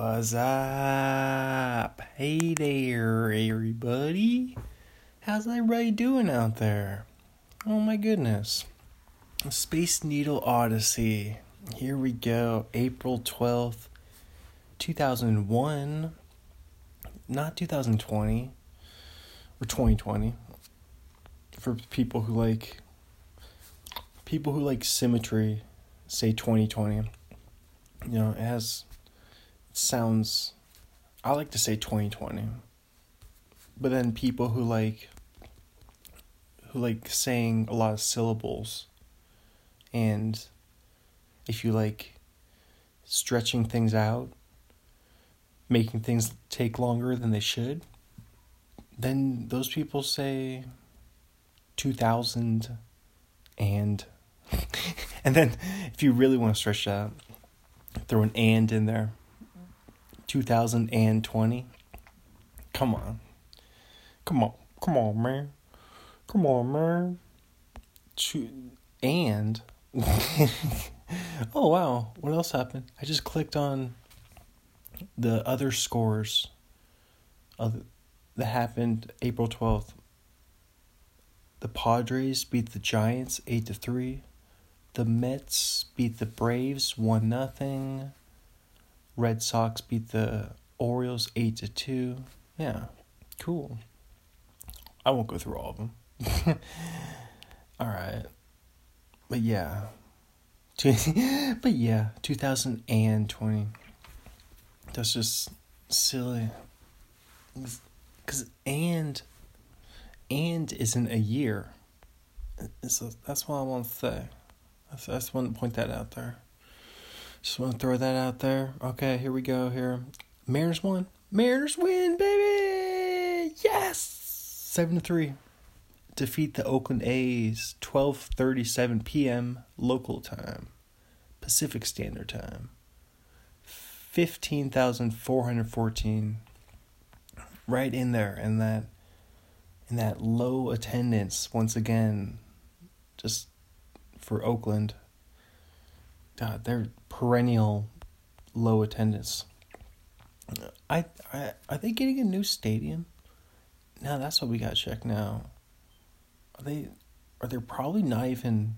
What's up? Hey there, everybody. How's everybody doing out there? Oh my goodness. Space Needle Odyssey. Here we go. April 12th, 2001. Not 2020 or 2020. For people who like people who like symmetry say 2020. You know, it has sounds I like to say 2020. But then people who like who like saying a lot of syllables and if you like stretching things out, making things take longer than they should, then those people say 2000 and and then if you really want to stretch out, throw an and in there. 2020. Come on. Come on. Come on, man. Come on, man. And oh wow, what else happened? I just clicked on the other scores of that happened April 12th. The Padres beat the Giants 8 to 3. The Mets beat the Braves 1 nothing. Red Sox beat the Orioles 8 to 2. Yeah, cool. I won't go through all of them. all right. But yeah. but yeah, 2020. That's just silly. Cuz and and isn't a year. So that's what I want to say. I just want to point that out there. Just want to throw that out there. Okay, here we go. Here, Mariners won. Mariners win, baby! Yes, seven to three. Defeat the Oakland A's. Twelve thirty-seven p.m. local time, Pacific Standard Time. Fifteen thousand four hundred fourteen. Right in there, in that, in that low attendance once again. Just for Oakland. Uh, God, they're perennial low attendance. I, I are they getting a new stadium? Now that's what we got to check now. Are they are they probably not even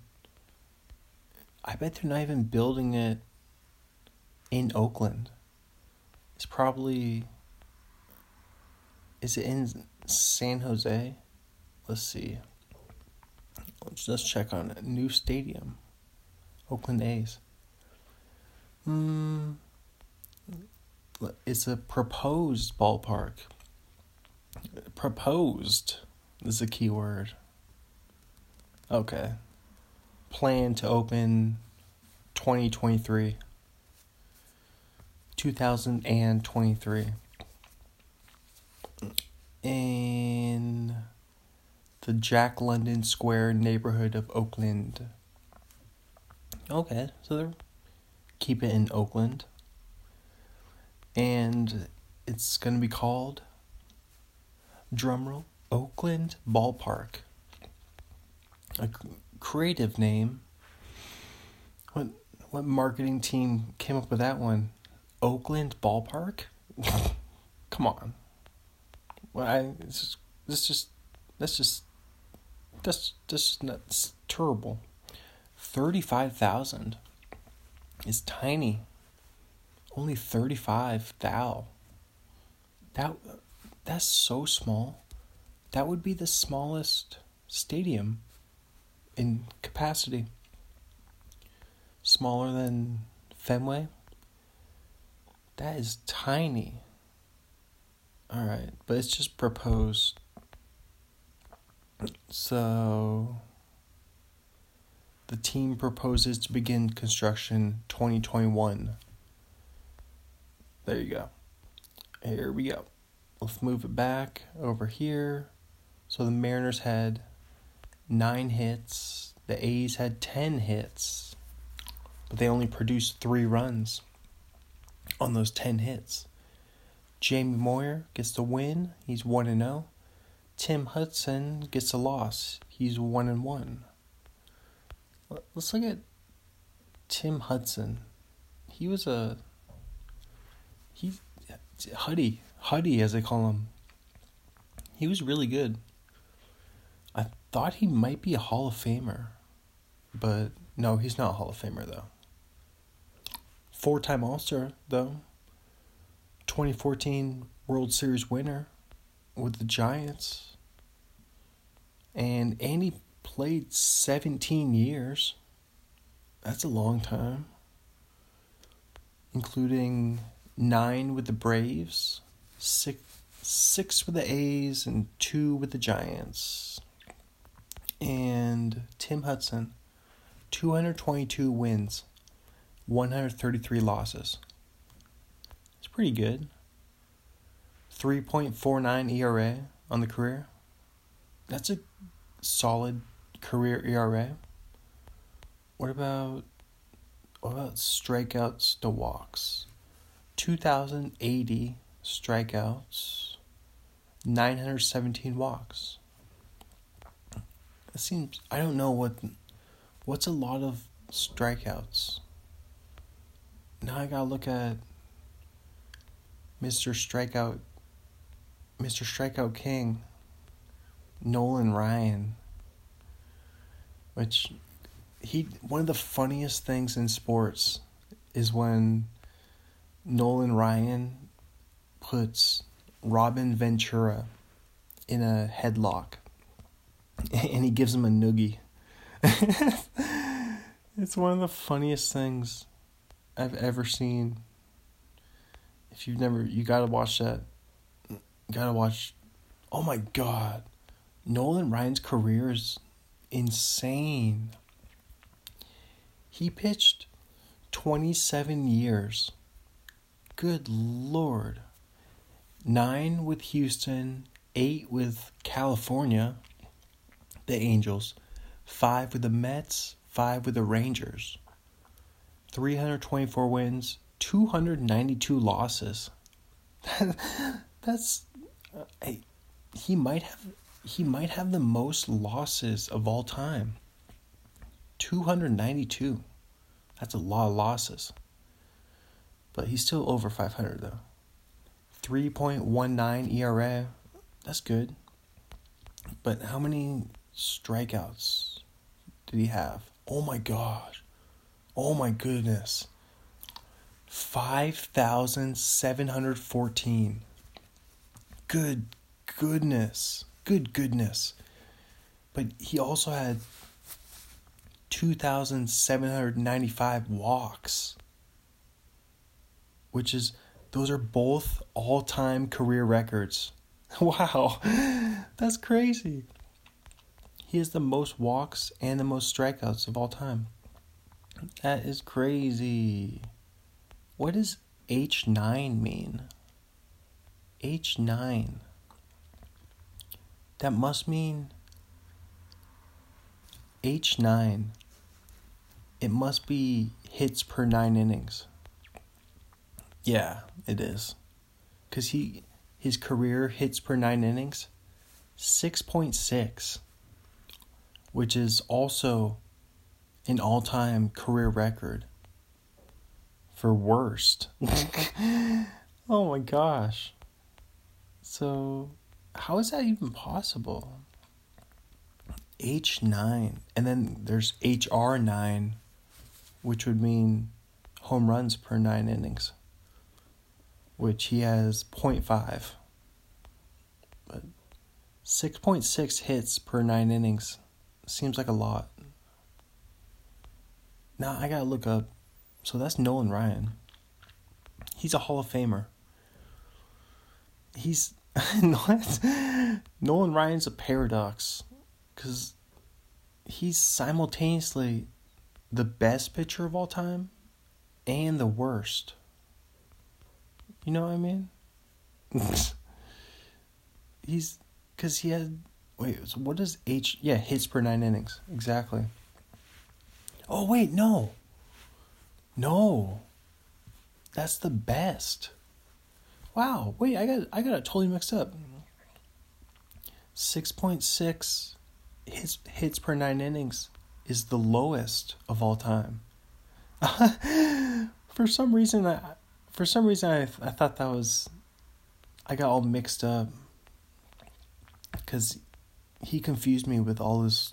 I bet they're not even building it in Oakland. It's probably is it in San Jose? Let's see. Let's just check on a new stadium. Oakland A's. Hmm. It's a proposed ballpark. Proposed is a key word. Okay. Plan to open 2023. 2023. In the Jack London Square neighborhood of Oakland. Okay, so they're keep it in Oakland. And it's going to be called drumroll Oakland Ballpark. A creative name. What what marketing team came up with that one? Oakland Ballpark? Come on. Well, I it's just, this just that's just that's just that's terrible. Thirty five thousand is tiny. Only thirty five thou. That that's so small. That would be the smallest stadium in capacity. Smaller than Fenway. That is tiny. Alright, but it's just proposed. So the team proposes to begin construction 2021. There you go. Here we go. Let's move it back over here. So the Mariners had nine hits, the A's had 10 hits, but they only produced three runs on those 10 hits. Jamie Moyer gets the win, he's 1 and 0. Tim Hudson gets a loss, he's 1 and 1. Let's look at Tim Hudson. He was a he Huddy Huddy as they call him. He was really good. I thought he might be a Hall of Famer, but no, he's not a Hall of Famer though. Four time All Star though. 2014 World Series winner with the Giants. And Andy played 17 years. That's a long time. Including nine with the Braves, six, six with the A's, and two with the Giants. And Tim Hudson, 222 wins, 133 losses. It's pretty good. 3.49 ERA on the career. That's a solid career ERA. What about what about strikeouts to walks? 2080 strikeouts, 917 walks. It seems I don't know what what's a lot of strikeouts. Now I gotta look at Mr. Strikeout Mr. Strikeout King, Nolan Ryan. Which he one of the funniest things in sports is when Nolan Ryan puts Robin Ventura in a headlock and he gives him a noogie. it's one of the funniest things I've ever seen. If you've never, you gotta watch that. You gotta watch. Oh my god. Nolan Ryan's career is insane. He pitched 27 years. Good lord. Nine with Houston, eight with California, the Angels, five with the Mets, five with the Rangers. 324 wins, 292 losses. That's uh, he might have he might have the most losses of all time. 292. That's a lot of losses. But he's still over 500 though. 3.19 ERA. That's good. But how many strikeouts did he have? Oh my gosh. Oh my goodness. 5,714. Good goodness. Good goodness. But he also had 2,795 walks, which is, those are both all time career records. Wow, that's crazy. He has the most walks and the most strikeouts of all time. That is crazy. What does H9 mean? H9. That must mean H9. It must be hits per nine innings. Yeah, it is. Cause he his career hits per nine innings, six point six, which is also an all time career record for worst. oh my gosh. So how is that even possible? H9. And then there's HR9, which would mean home runs per nine innings, which he has 0.5. But 6.6 hits per nine innings seems like a lot. Now I gotta look up. So that's Nolan Ryan. He's a Hall of Famer. He's Nolan Ryan's a paradox because he's simultaneously the best pitcher of all time and the worst. You know what I mean? he's because he had wait. What does H? Yeah, hits per nine innings exactly. Oh wait, no. No. That's the best. Wow. Wait, I got I got it totally mixed up. Six point six hits hits per nine innings is the lowest of all time. For some reason, I for some reason I I thought that was I got all mixed up cuz he confused me with all his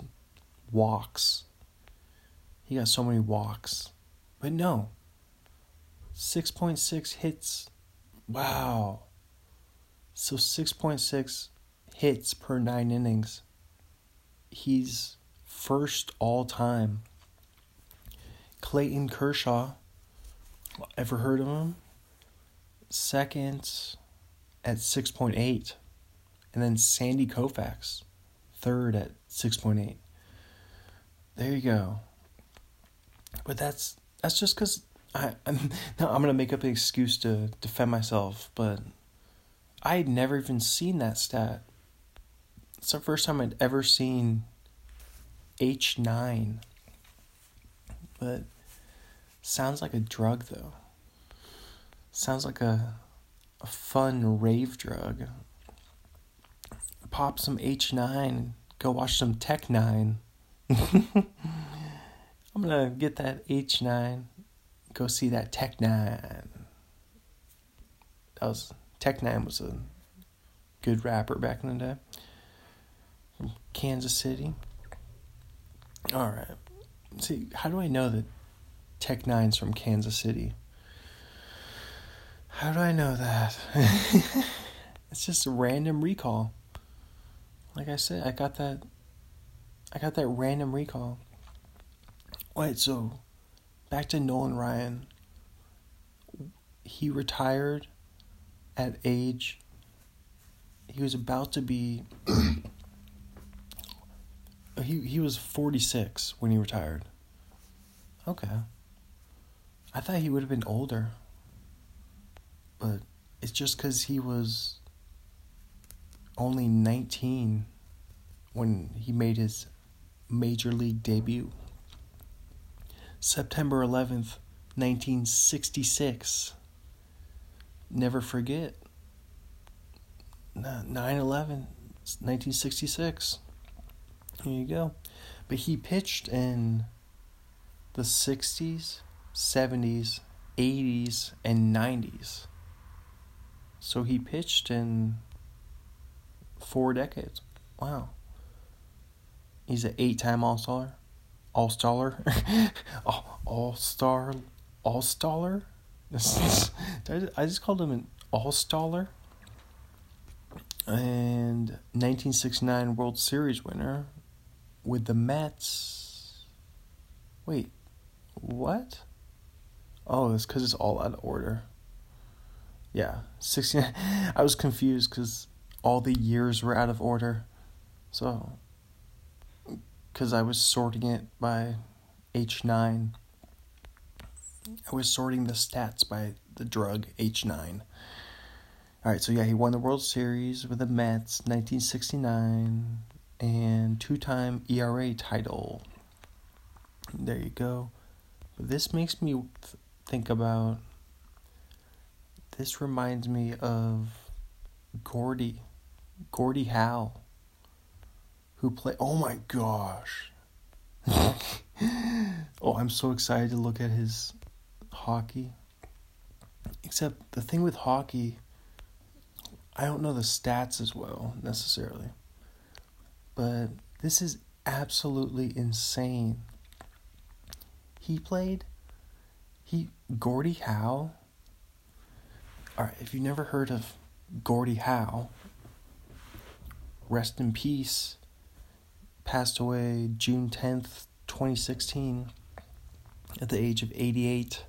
walks. He got so many walks. But no. 6.6 hits. Wow. So 6.6 hits per 9 innings. He's first all time. Clayton Kershaw, ever heard of him? Second at 6.8. And then Sandy Koufax, third at 6.8. There you go. But that's that's just because I I'm, I'm gonna make up an excuse to defend myself, but I had never even seen that stat. It's the first time I'd ever seen H nine. But sounds like a drug though. Sounds like a a fun rave drug. Pop some H nine, go watch some Tech N9ne. I'm gonna get that H nine, go see that Tech N9ne. That was Tech N9ne was a good rapper back in the day from Kansas City. All right. See, how do I know that Tech N9ne's from Kansas City? How do I know that? it's just a random recall. Like I said, I got that I got that random recall. Wait, so back to Nolan Ryan. He retired at age he was about to be he he was 46 when he retired. Okay. I thought he would have been older. But it's just cuz he was only 19 when he made his major league debut. September 11th, 1966. Never forget. 9 11, 1966. Here you go. But he pitched in the 60s, 70s, 80s, and 90s. So he pitched in four decades. Wow. He's an eight time All Star. All Staller. All Star. All Staller? I just called him an All Staller. And 1969 World Series winner with the Mets. Wait, what? Oh, it's because it's all out of order. Yeah, 69. I was confused because all the years were out of order. So, because I was sorting it by H9. I was sorting the stats by the drug H9. All right, so yeah, he won the World Series with the Mets 1969 and two-time ERA title. There you go. This makes me think about this reminds me of Gordie Gordie Howe who play Oh my gosh. oh, I'm so excited to look at his hockey. Except the thing with hockey I don't know the stats as well necessarily. But this is absolutely insane. He played he Gordie Howe. Alright, if you've never heard of Gordie Howe, rest in peace. Passed away June 10th, 2016, at the age of 88.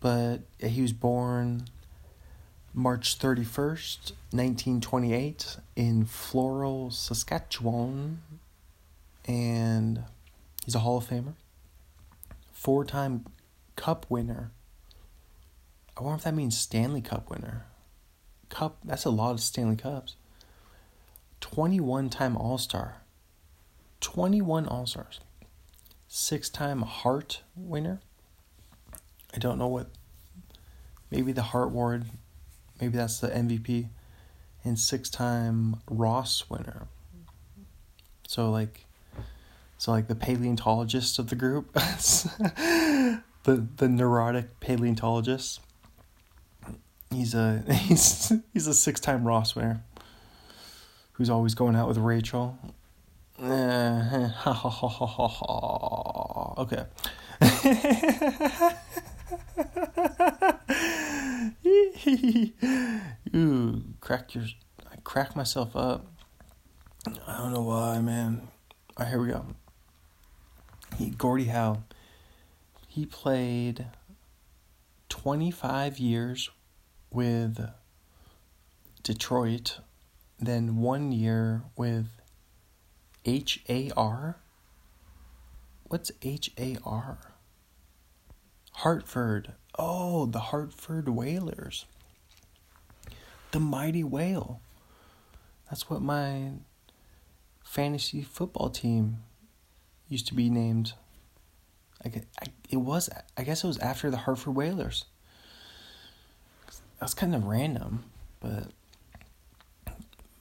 But he was born March 31st, 1928, in Floral, Saskatchewan. And he's a Hall of Famer. Four time Cup winner. I wonder if that means Stanley Cup winner. Cup, that's a lot of Stanley Cups. 21 time All Star. 21 All Stars. Six time Hart winner. I don't know what. Maybe the Hart Award maybe that's the MVP, and six time Ross winner. So like so like the paleontologist of the group the the neurotic paleontologist. He's a he's he's a six time Ross winner. Who's always going out with Rachel. Eh, okay. Ooh, crack your I crack myself up. I don't know why, man. All right, here we go. He, Gordie Howe. He played 25 years with Detroit, then one year with H A R. What's H A R? Hartford. Oh, the Hartford Whalers. The Mighty Whale. That's what my fantasy football team used to be named. I, I, it was I guess it was after the Hartford Whalers. That's kind of random, but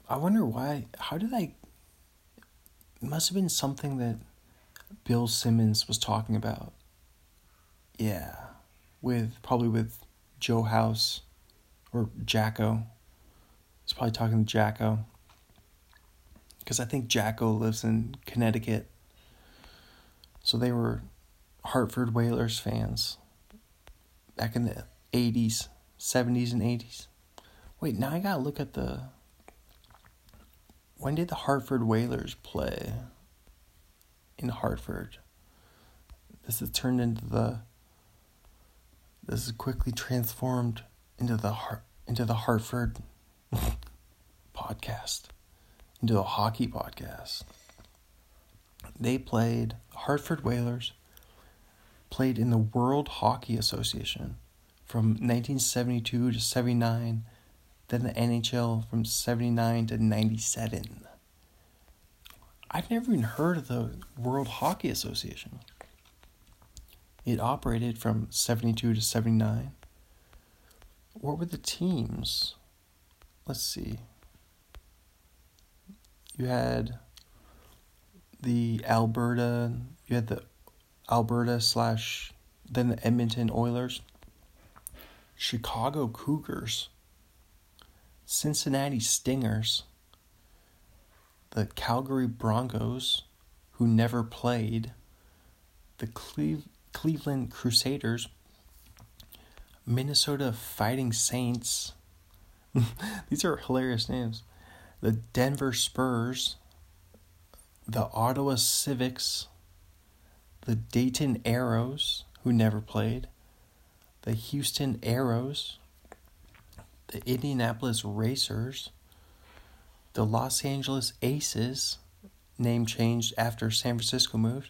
I wonder why. How did I? It must have been something that Bill Simmons was talking about. Yeah, with probably with Joe House or Jacko. He's probably talking to Jacko because I think Jacko lives in Connecticut. So they were Hartford Whalers fans back in the 80s, 70s, and 80s. Wait, now I gotta look at the. When did the Hartford Whalers play in Hartford? This has turned into the. This is quickly transformed into the into the Hartford podcast, into a hockey podcast. They played Hartford Whalers played in the World Hockey Association from 1972 to 79, then the NHL from 79 to 97. I've never even heard of the World Hockey Association. It operated from 72 to 79. What were the teams? Let's see. You had the Alberta, you had the Alberta slash then the Edmonton Oilers, Chicago Cougars, Cincinnati Stingers, the Calgary Broncos, who never played, the Cleve- Cleveland Crusaders, Minnesota Fighting Saints. These are hilarious names. The Denver Spurs, the Ottawa Civics, the Dayton Aeros, who never played, the Houston Aeros, the Indianapolis Racers, the Los Angeles Aces, name changed after San Francisco moved,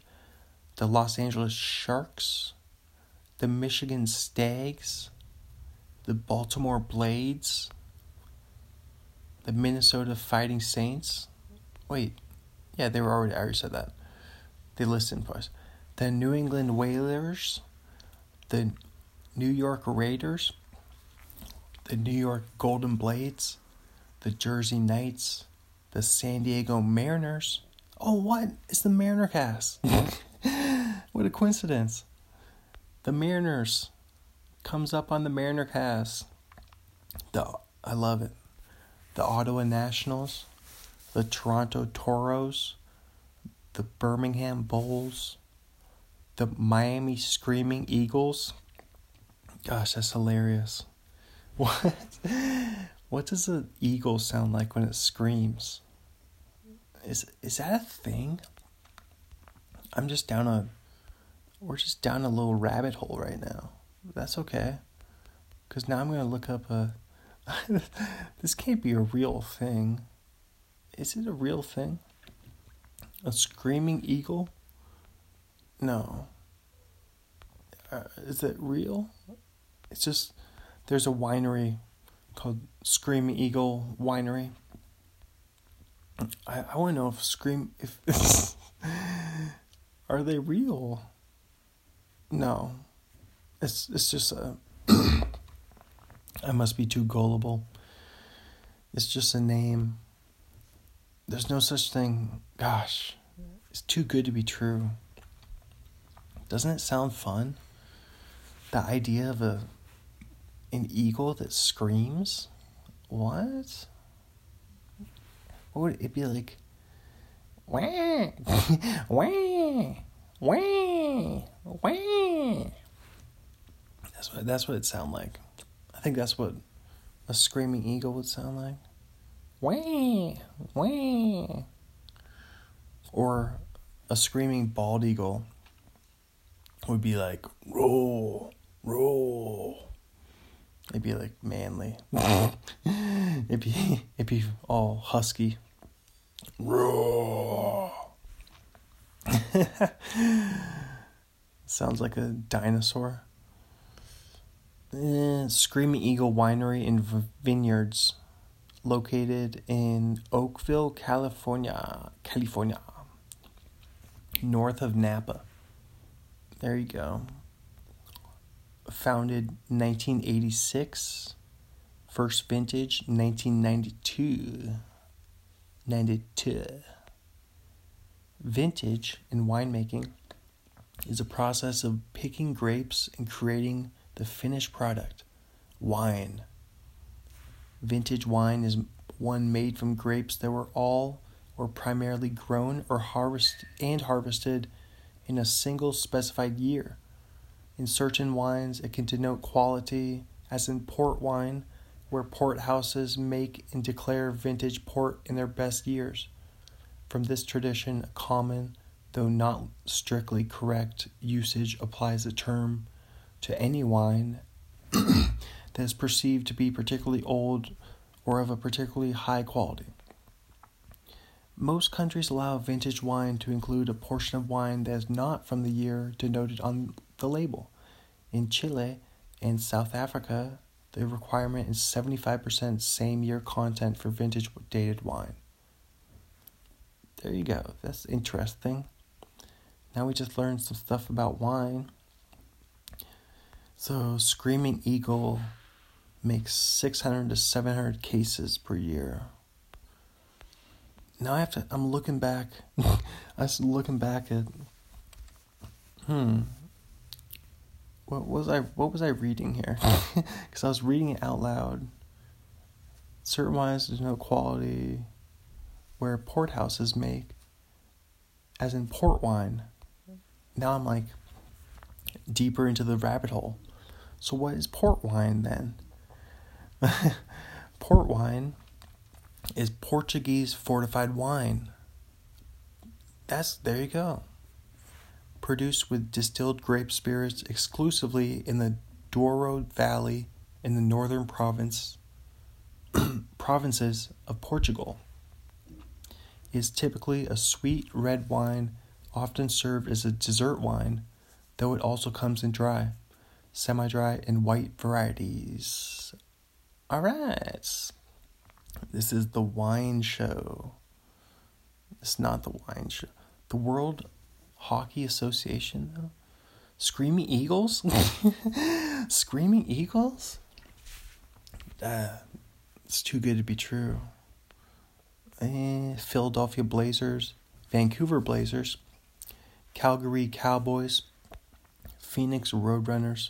the Los Angeles Sharks, the Michigan Stags, the Baltimore Blades, the Minnesota Fighting Saints. Wait, yeah, they were already, I already said that. They listed us. the New England Whalers, the New York Raiders, the New York Golden Blades, the Jersey Knights, the San Diego Mariners. Oh, what? It's the Mariner cast. what a coincidence. The Mariners comes up on the Mariner cast. The I love it. The Ottawa Nationals, the Toronto Toros, the Birmingham Bulls, the Miami Screaming Eagles. Gosh, that's hilarious. What? What does an eagle sound like when it screams? Is is that a thing? I'm just down a we're just down a little rabbit hole right now. That's okay. Cuz now I'm going to look up a this can't be a real thing. Is it a real thing? A screaming eagle? No. Uh, is it real? It's just there's a winery called Scream Eagle Winery. I, I want to know if Scream if are they real? No. It's it's just a I must be too gullible. It's just a name. There's no such thing. Gosh, it's too good to be true. Doesn't it sound fun? The idea of a An eagle that screams? What? What would it be like? Wah, wah, wah, wah. That's what that's what it sound like. I think that's what a screaming eagle would sound like. Wah, wah. Or a screaming bald eagle would be like roll, roll. It'd be like manly. it'd be it'd be all husky. Roar. Sounds like a dinosaur. Eh, Screaming Eagle Winery and Vineyards, located in Oakville, California, California, north of Napa. There you go. Founded 1986, first vintage 1992. 92. Vintage in winemaking is a process of picking grapes and creating the finished product, wine. Vintage wine is one made from grapes that were all or primarily grown or harvested and harvested in a single specified year. In certain wines, it can denote quality, as in port wine, where port houses make and declare vintage port in their best years. From this tradition, a common, though not strictly correct, usage applies the term to any wine that is perceived to be particularly old or of a particularly high quality. Most countries allow vintage wine to include a portion of wine that is not from the year denoted on the label. In Chile and South Africa, the requirement is 75% same year content for vintage dated wine. There you go. That's interesting. Now we just learned some stuff about wine. So, Screaming Eagle makes 600 to 700 cases per year. Now I have to, I'm looking back, I was looking back at, hmm, what was I what was I reading here? Because I was reading it out loud. Certain wines there's no quality where port houses make, as in port wine. Now I'm like deeper into the rabbit hole. So what is port wine then? port wine is Portuguese fortified wine. That's there you go produced with distilled grape spirits exclusively in the Douro Valley in the northern province provinces of Portugal. It is typically a sweet red wine, often served as a dessert wine, though it also comes in dry, semi dry, and white varieties. All right. This is the wine show. It's not the wine show. The World Hockey Association though? Screaming Eagles? Screaming Eagles? Uh, it's too good to be true. Eh, Philadelphia Blazers, Vancouver Blazers, Calgary Cowboys, Phoenix Roadrunners.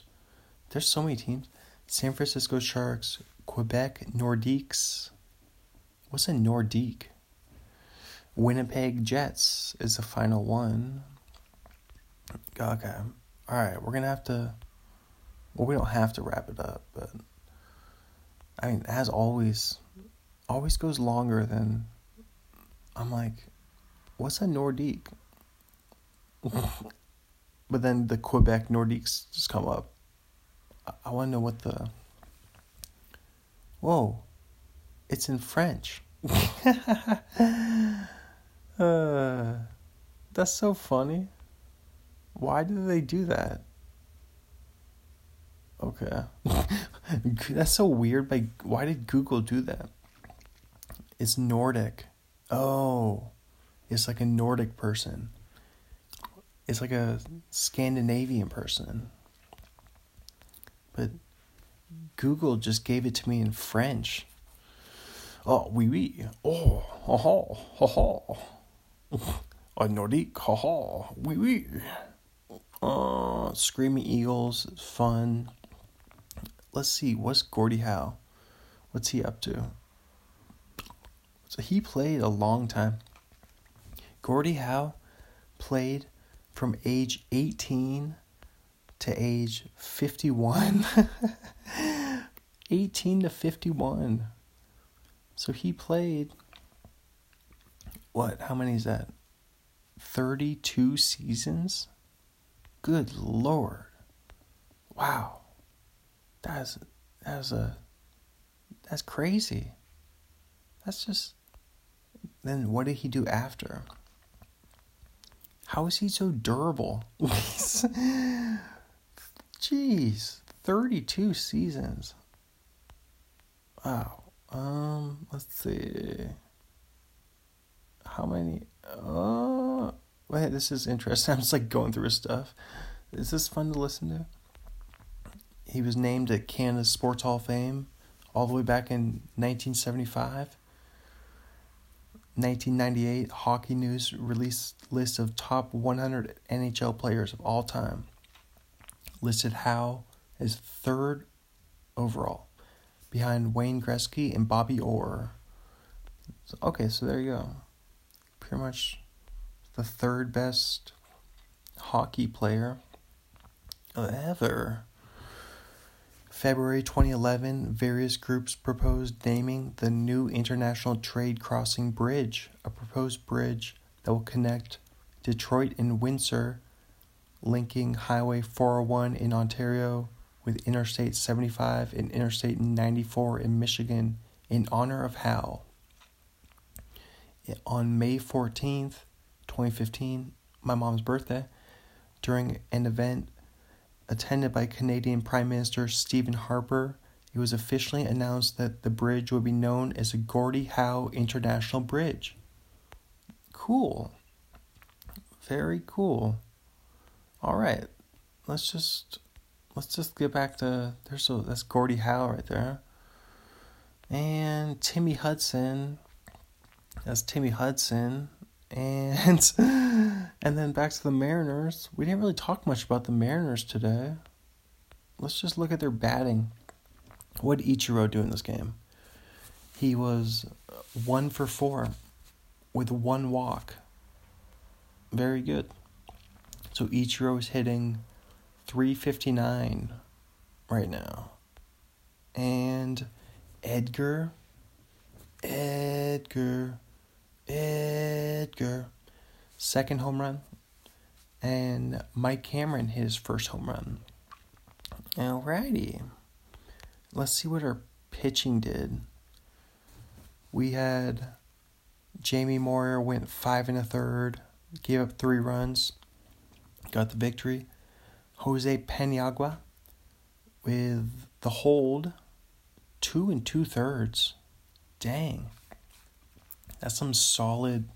There's so many teams. San Francisco Sharks, Quebec Nordiques. What's a Nordique? Winnipeg Jets is the final one. Okay. All right, we're gonna have to. Well, we don't have to wrap it up, but I mean, as always, always goes longer than. I'm like, what's a Nordique? but then the Quebec Nordiques just come up. I, I want to know what the. Whoa, it's in French. uh, that's so funny. Why do they do that? Okay. That's so weird. Like, why did Google do that? It's Nordic. Oh, it's like a Nordic person. It's like a Scandinavian person. But Google just gave it to me in French. Oh, oui, oui. Oh, ha ha, ha ha. A Nordique, ha ha, oui, oui. Uh, Screaming Eagles, fun. let's see, what's Gordie Howe? What's he up to? So he played a long time. Gordie Howe played from age 18 to age 51. 18 to 51. So he played what? How many is that? 32 seasons? Good lord. Wow. That's that's a that's crazy. That's just then what did he do after? How is he so durable? Jeez, 32 seasons. Wow. Um, let's see. How many? Oh, wait, this is interesting. I'm just like going through his stuff. Is this fun to listen to? He was named at Canada's Sports Hall of Fame all the way back in 1975. 1998, Hockey News released list of top 100 NHL players of all time. Listed Howe as third overall, behind Wayne Gretzky and Bobby Orr. So, okay, so there you go. Pretty much the third best hockey player ever. February 2011, various groups proposed naming the new International Trade Crossing Bridge, a proposed bridge that will connect Detroit and Windsor, linking Highway 401 in Ontario with Interstate 75 and Interstate 94 in Michigan in honor of Howe. On May 14th, 2015, my mom's birthday, during an event attended by Canadian Prime Minister Stephen Harper, it was officially announced that the bridge would be known as the Gordie Howe International Bridge. Cool. Very cool. All right. Let's just let's just get back to there's so that's Gordie Howe right there. And Timmy Hudson. That's Timmy Hudson. And and then back to the Mariners. We didn't really talk much about the Mariners today. Let's just look at their batting. What did Ichiro do in this game? He was one for four with one walk. Very good. So Ichiro is hitting 359 right now. And Edgar, Edgar, Edgar, second home run. And Mike Cameron hit his first home run. Alrighty. Let's see what our pitching did. We had Jamie Moyer went five and a third, gave up three runs, got the victory. Jose Paniagua with the hold, two and two thirds. Dang. That's some solid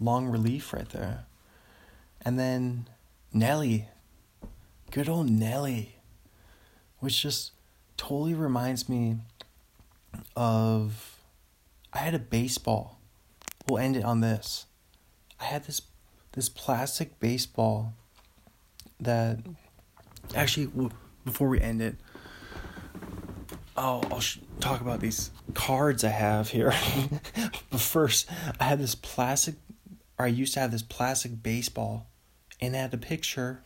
long relief right there. And then Nelly, good old Nelly, which just totally reminds me of I had a baseball. We'll end it on this. I had this this plastic baseball that actually before we end it oh I'll talk about these cards I have here. but first, I had this plastic or I used to have this plastic baseball and it had a picture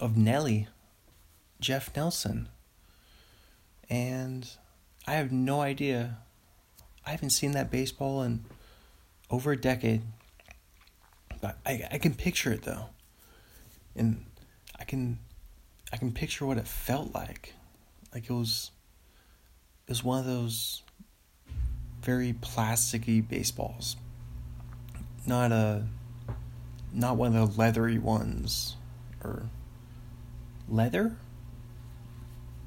of Nelly, Jeff Nelson. And I have no idea. I haven't seen that baseball in over a decade. But I I can picture it though. And I can I can picture what it felt like. Like it was it was one of those very plasticky baseballs. Not a not one of the leathery ones or leather?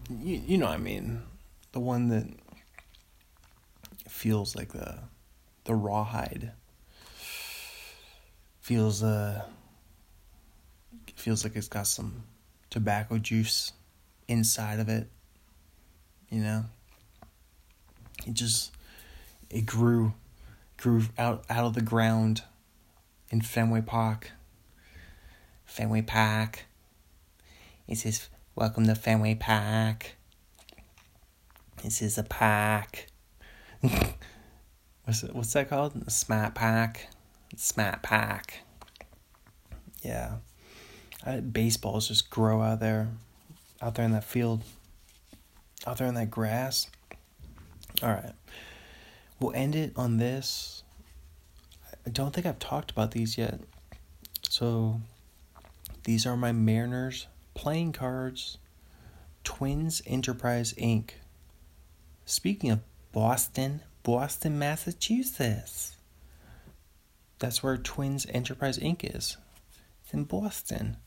You you know what I mean. The one that feels like the the rawhide feels uh feels like it's got some tobacco juice inside of it you know it just it grew grew out out of the ground in Fenway Park Fenway Park it says welcome to Fenway Park This is a pack. what's it, what's that called? A smart pack. Smart pack. Yeah. Baseballs just grow out there, out there in that field, out there in that grass. All right. We'll end it on this. I don't think I've talked about these yet. So, these are my Mariners playing cards. Twins Enterprise Inc. Speaking of Boston, Boston, Massachusetts. That's where Twins Enterprise Inc. is. It's in Boston.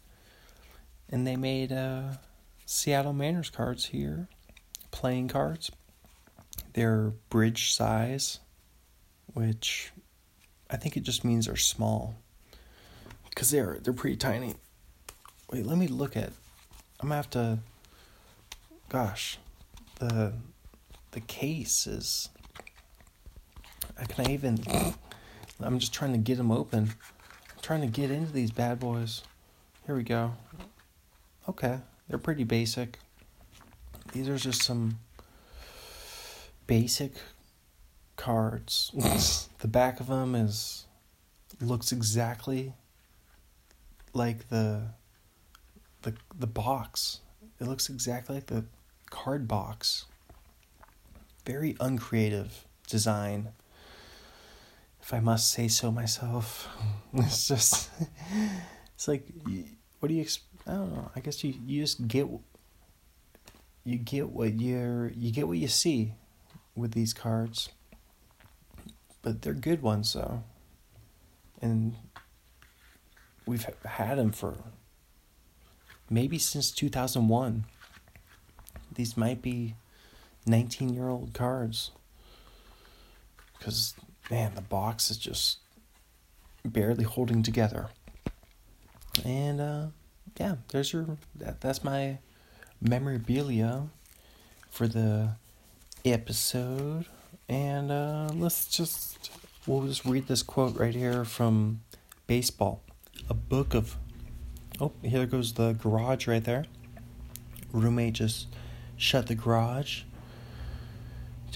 And they made uh, Seattle Mariners cards here, playing cards. They're bridge size, which I think it just means they're small. Because they're, they're pretty tiny. Wait, let me look at. I'm gonna have to. Gosh, the the case is. Can I even? I'm just trying to get them open. I'm trying to get into these bad boys. Here we go. Okay, they're pretty basic. These are just some basic cards. the back of them is looks exactly like the the the box. It looks exactly like the card box. Very uncreative design. If I must say so myself. It's just it's like what do you I don't know. I guess you you just get you get what you're you get what you see with these cards. But they're good ones though. And we've had them for maybe since 2001. These might be 19 year old cards. Because, man, the box is just barely holding together. And, uh, yeah, there's your, that, that's my memorabilia for the episode. And, uh, let's just, we'll just read this quote right here from Baseball. A book of Oh, here goes the garage right there. Roommate just shut the garage.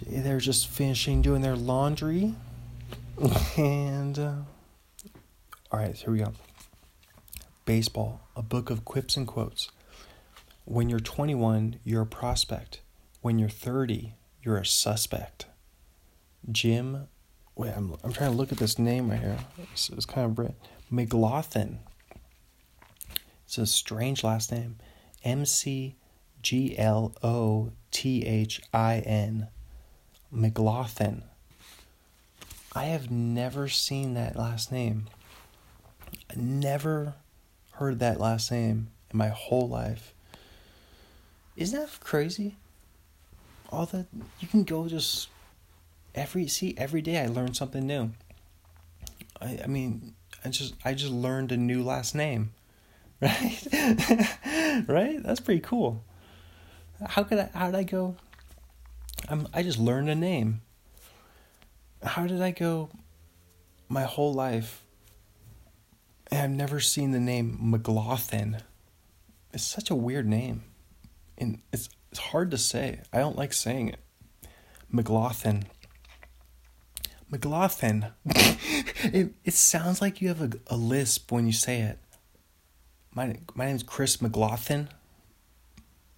They're just finishing doing their laundry. and, uh, all right, here we go. Baseball, a book of quips and quotes. When you're 21, you're a prospect. When you're 30, you're a suspect. Jim, wait, I'm, I'm trying to look at this name right here. It's, it's kind of red. McGlothin. It's a strange last name. M C G L O T H I N. McGlothin. I have never seen that last name. Never heard that last name in my whole life. Isn't that crazy? All that you can go just every see every day I learn something new. I I mean I just I just learned a new last name right? right? That's pretty cool. How could I? How did I go? I'm. I just learned a name. How did I go? My whole life. And I've never seen the name McGlothin. It's such a weird name, and it's it's hard to say. I don't like saying it. McGlothin. McGlothin. it it sounds like you have a, a lisp when you say it my my name's Chris McGlothin.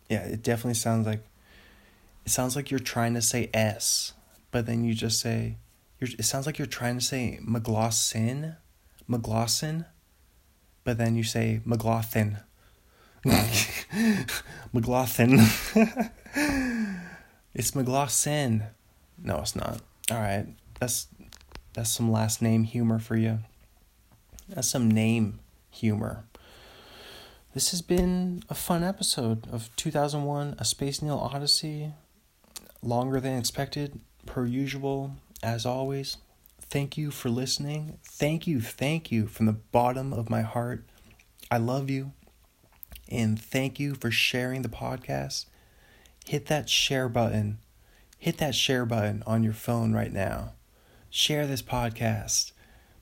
Yeah, it definitely sounds like it sounds like you're trying to say S, but then you just say it sounds like you're trying to say McLaughlin, McLaughlin, but then you say McLaughlin. McLaughlin. it's McLaughlin. No, it's not. All right. That's that's some last name humor for you. That's some name humor. This has been a fun episode of 2001 A Space Needle Odyssey. Longer than expected, per usual, as always. Thank you for listening. Thank you, thank you from the bottom of my heart. I love you. And thank you for sharing the podcast. Hit that share button. Hit that share button on your phone right now. Share this podcast.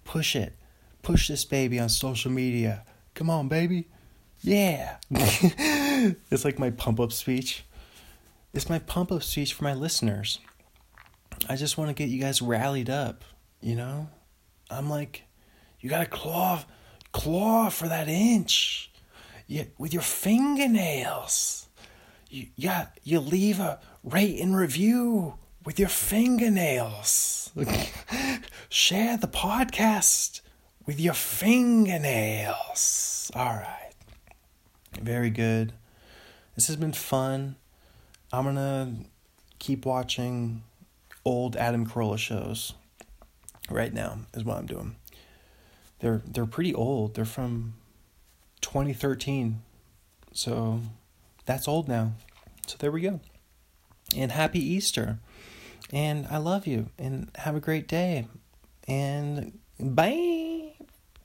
Push it. Push this baby on social media. Come on, baby yeah. it's like my pump up speech. it's my pump up speech for my listeners. I just want to get you guys rallied up, you know? I'm like, you gotta claw, claw for that inch. You, with your fingernails. You, yeah, you leave a rate and review with your fingernails. Share the podcast with your fingernails. All right. Very good. This has been fun. I'm going to keep watching old Adam Carolla shows right now is what I'm doing. They're they're pretty old. They're from 2013. So that's old now. So there we go. And happy Easter. And I love you and have a great day. And bye.